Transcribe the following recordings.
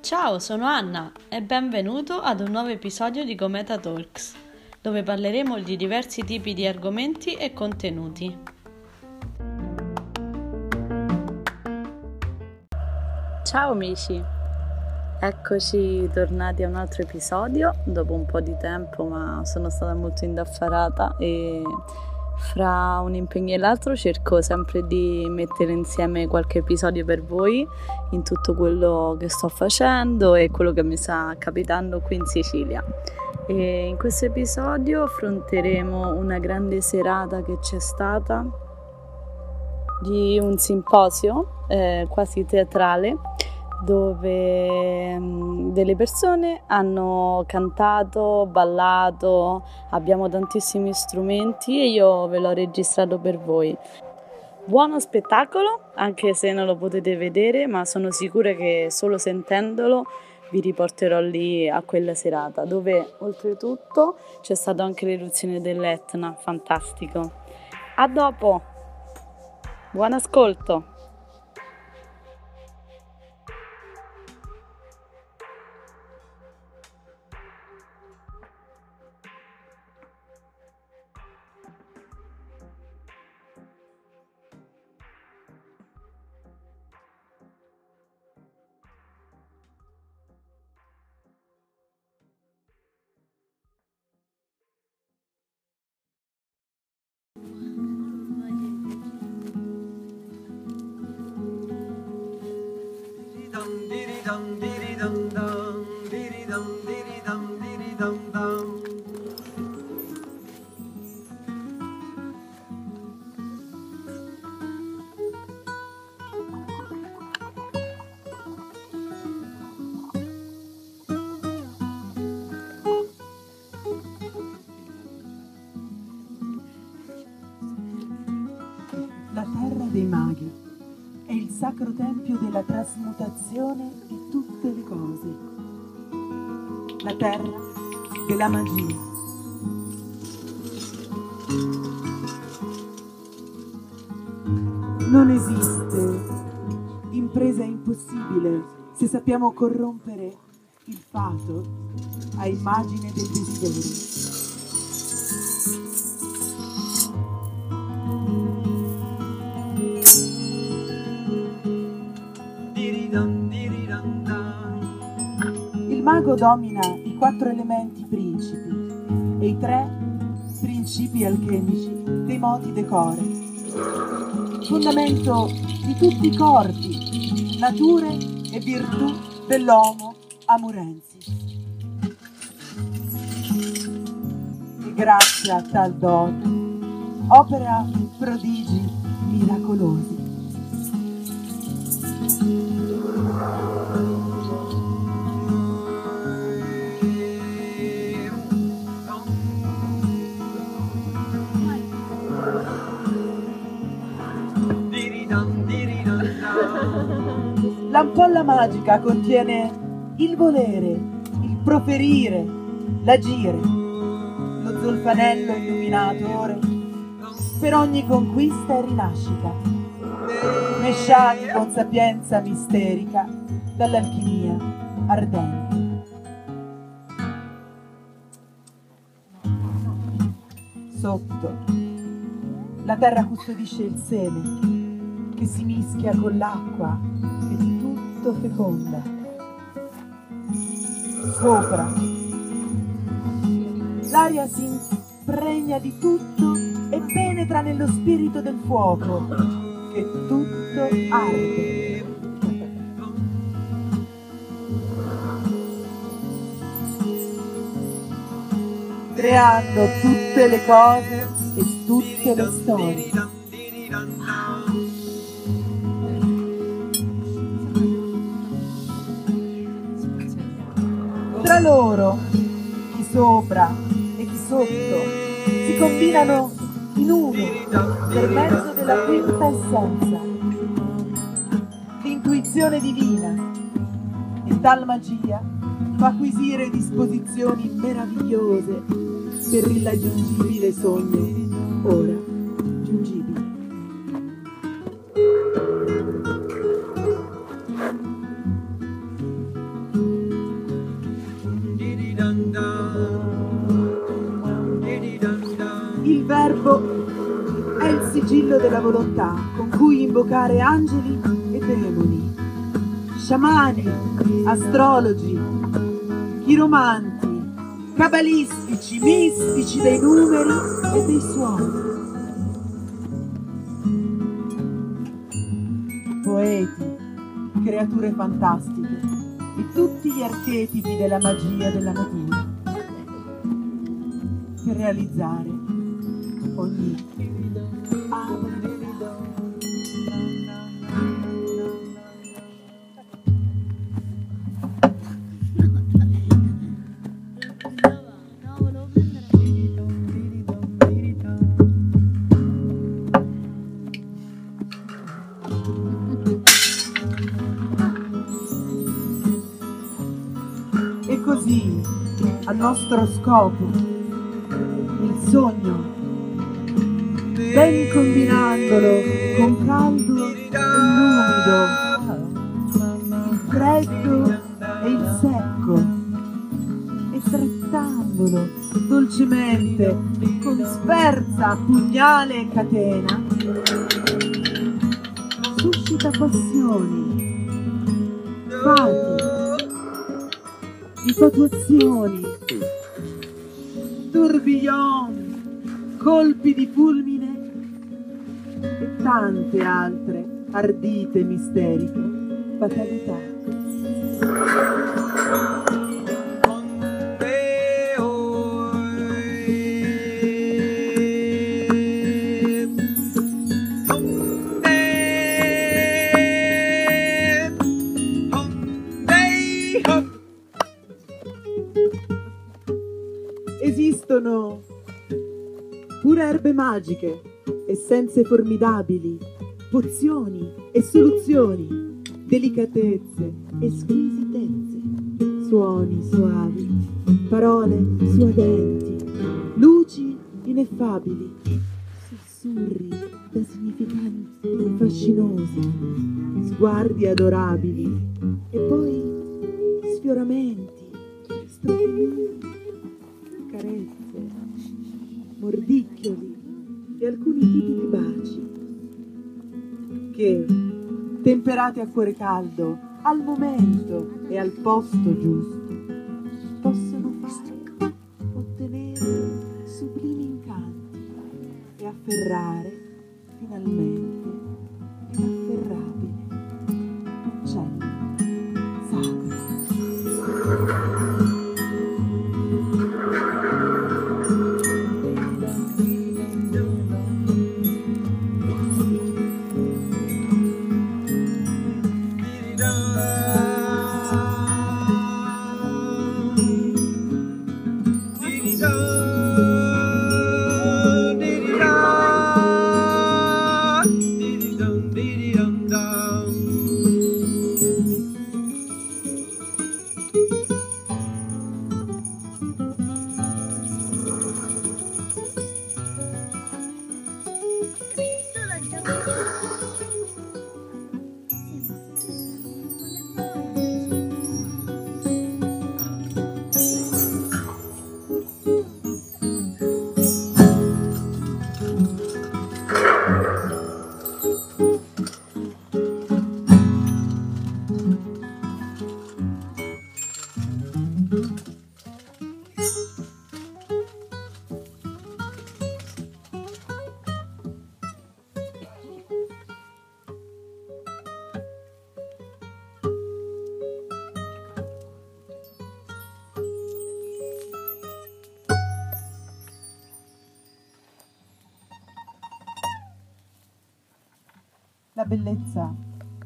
Ciao, sono Anna e benvenuto ad un nuovo episodio di Gometa Talks, dove parleremo di diversi tipi di argomenti e contenuti. Ciao amici, eccoci tornati a un altro episodio dopo un po' di tempo, ma sono stata molto indaffarata e fra un impegno e l'altro cerco sempre di mettere insieme qualche episodio per voi in tutto quello che sto facendo e quello che mi sta capitando qui in Sicilia. E in questo episodio affronteremo una grande serata che c'è stata di un simposio eh, quasi teatrale dove um, delle persone hanno cantato, ballato, abbiamo tantissimi strumenti e io ve l'ho registrato per voi. Buono spettacolo, anche se non lo potete vedere, ma sono sicura che solo sentendolo vi riporterò lì a quella serata, dove oltretutto c'è stata anche l'eruzione dell'Etna, fantastico. A dopo, buon ascolto! Dei maghi è il sacro tempio della trasmutazione di tutte le cose, la terra della magia. Non esiste impresa impossibile se sappiamo corrompere il fato a immagine del desiderio. mago domina i quattro elementi principi e i tre principi alchemici dei modi decore, fondamento di tutti i corpi, nature e virtù dell'Homo amurensis. E grazie a tal dote opera prodigi miracolosi. L'ampolla magica contiene il volere, il proferire, l'agire, lo zolfanello illuminatore per ogni conquista e rinascita, mesciati con sapienza misterica dall'alchimia ardente. Sotto, la terra custodisce il seme che si mischia con l'acqua tutto feconda. Sopra. L'aria si impregna di tutto e penetra nello spirito del fuoco, che tutto arde. Creando tutte le cose e tutte le storie. Tra loro, chi sopra e chi sotto, si combinano in uno per mezzo della quinta essenza, l'intuizione divina e tal magia fa acquisire disposizioni meravigliose per il raggiungibile sogno ora sigillo della volontà con cui invocare angeli e demoni, sciamani, astrologi, chiromanti, cabalistici, mistici dei numeri e dei suoni. Poeti, creature fantastiche e tutti gli archetipi della magia della natura per realizzare nostro scopo, il sogno, ben combinandolo con caldo e umido, il freddo e il secco, e trattandolo dolcemente con sferza, pugnale e catena, suscita passioni, fati, infatuazioni, tourbillon, colpi di fulmine e tante altre ardite misteriche fatalità. Magiche, essenze formidabili, pozioni e soluzioni, delicatezze e squisitezze, suoni soavi, parole suadenti, luci ineffabili, sussurri da significanti fascinosi, sguardi adorabili e poi sfioramenti, stropicini, carezze, mordicchioli e alcuni tipi di baci che, temperati a cuore caldo, al momento e al posto giusto, possono fare ottenere sublimi incanti e afferrare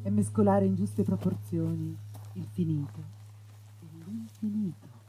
è mescolare in giuste proporzioni il finito e l'infinito.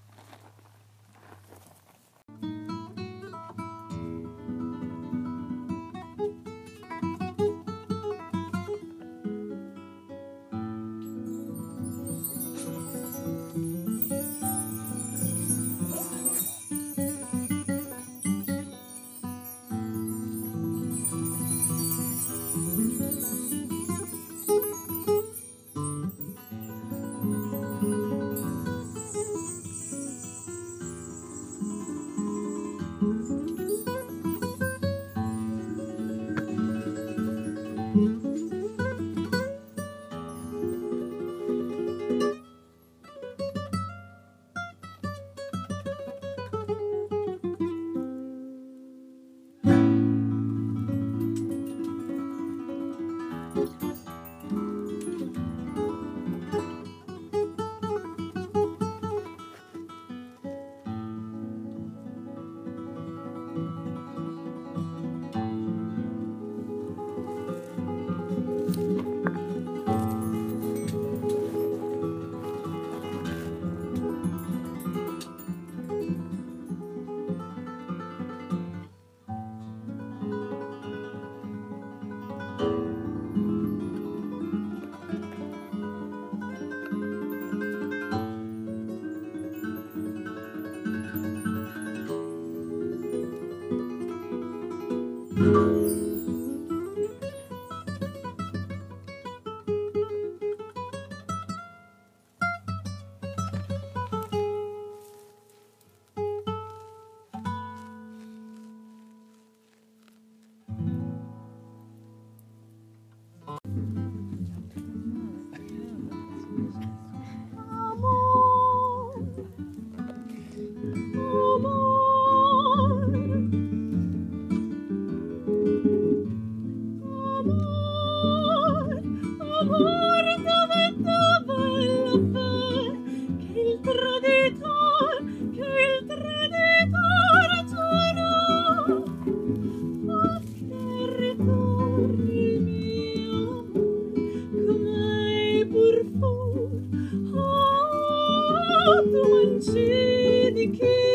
Troppo è stato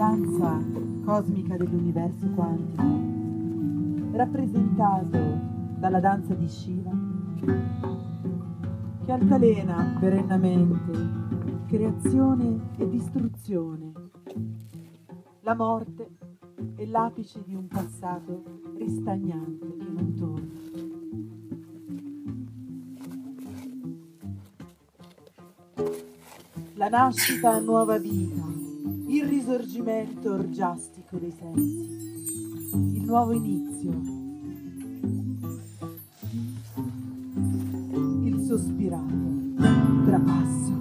danza cosmica dell'universo quantico, rappresentato dalla danza di Shiva, che altalena perennemente creazione e distruzione, la morte è l'apice di un passato ristagnante che non torna. La nascita a nuova vita, risorgimento orgiastico dei sensi, il nuovo inizio, il sospirato trapasso.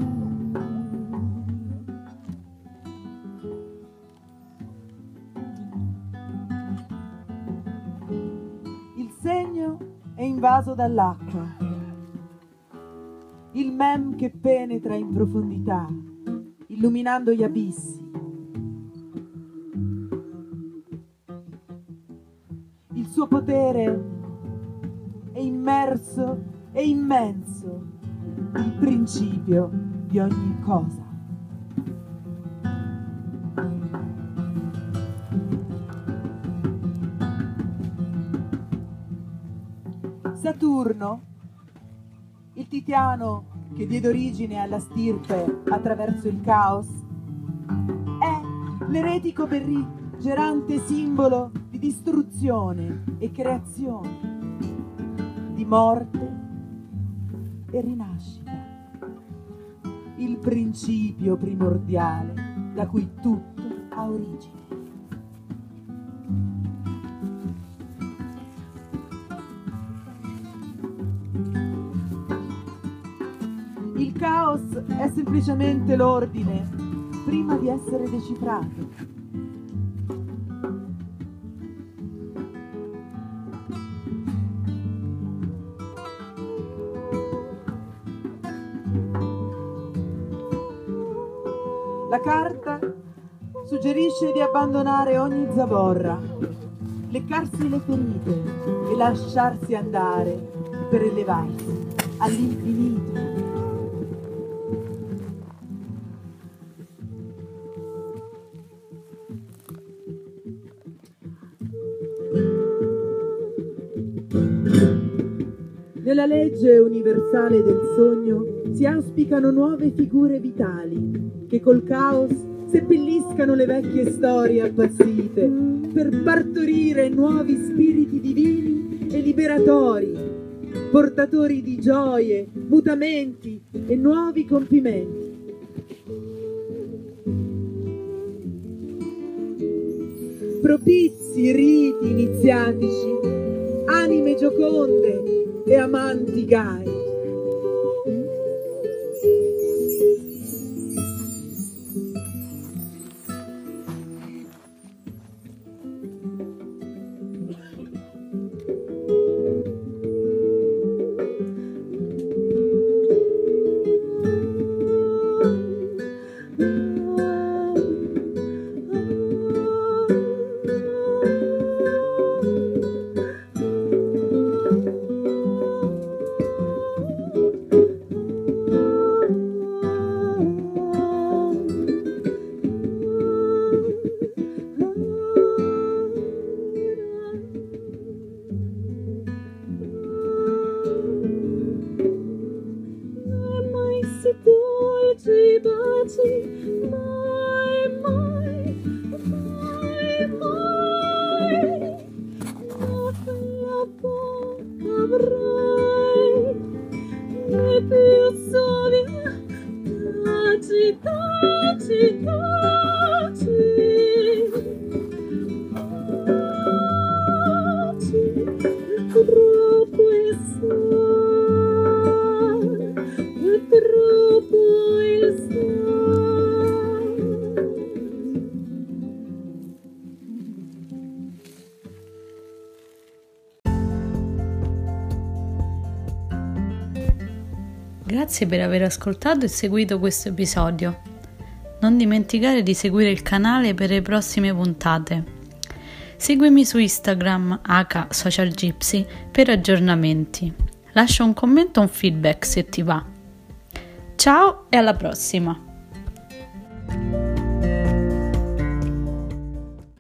Il segno è invaso dall'acqua il mem che penetra in profondità, illuminando gli abissi. Potere è immerso e immenso, il principio di ogni cosa. Saturno il Titiano che diede origine alla stirpe attraverso il caos, è l'eretico berrigerante simbolo di distruzione e creazione, di morte e rinascita, il principio primordiale da cui tutto ha origine. caos è semplicemente l'ordine prima di essere decifrato. Carta suggerisce di abbandonare ogni zavorra, leccarsi le ferite e lasciarsi andare per elevarsi all'infinito. Nella legge universale del sogno si auspicano nuove figure vitali che col caos seppelliscano le vecchie storie appassite per partorire nuovi spiriti divini e liberatori, portatori di gioie, mutamenti e nuovi compimenti. Propizi riti iniziatici, anime gioconde e amanti gai. Grazie per aver ascoltato e seguito questo episodio. Non dimenticare di seguire il canale per le prossime puntate. Seguimi su Instagram H Social Gypsy per aggiornamenti. Lascia un commento o un feedback se ti va. Ciao e alla prossima!